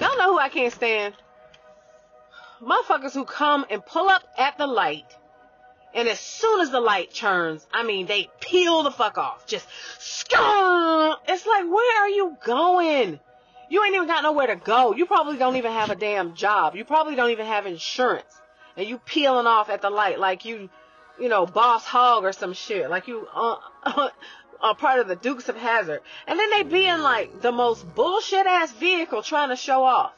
Y'all know who I can't stand? Motherfuckers who come and pull up at the light, and as soon as the light turns, I mean, they peel the fuck off. Just, it's like, where are you going? You ain't even got nowhere to go. You probably don't even have a damn job. You probably don't even have insurance. And you peeling off at the light like you, you know, boss hog or some shit. Like you, uh, are part of the Dukes of Hazzard, And then they be in like the most bullshit ass vehicle trying to show off.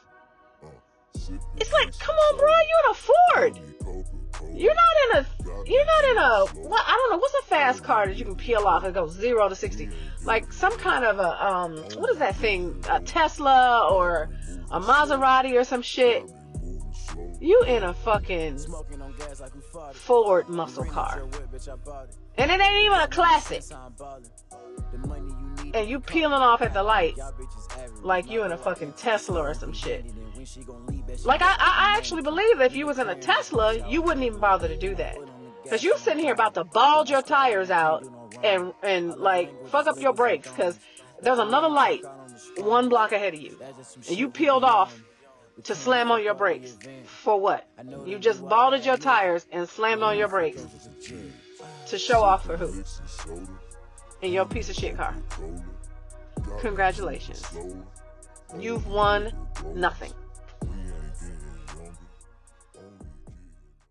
It's like, come on, bro, you're in a Ford. You're not in a, you're not in a, what, I don't know, what's a fast car that you can peel off and go zero to 60? Like some kind of a, um, what is that thing? A Tesla or a Maserati or some shit. You in a fucking Ford muscle car. And it ain't even a classic. And you peeling off at the light like you in a fucking Tesla or some shit. Like I, I actually believe if you was in a Tesla, you wouldn't even bother to do that. Cause you sitting here about to bulge your tires out and and like fuck up your brakes because there's another light one block ahead of you, and you peeled off to slam on your brakes. For what? You just balded your tires and slammed on your brakes to show off for who? In your piece of shit car. Congratulations. You've won nothing.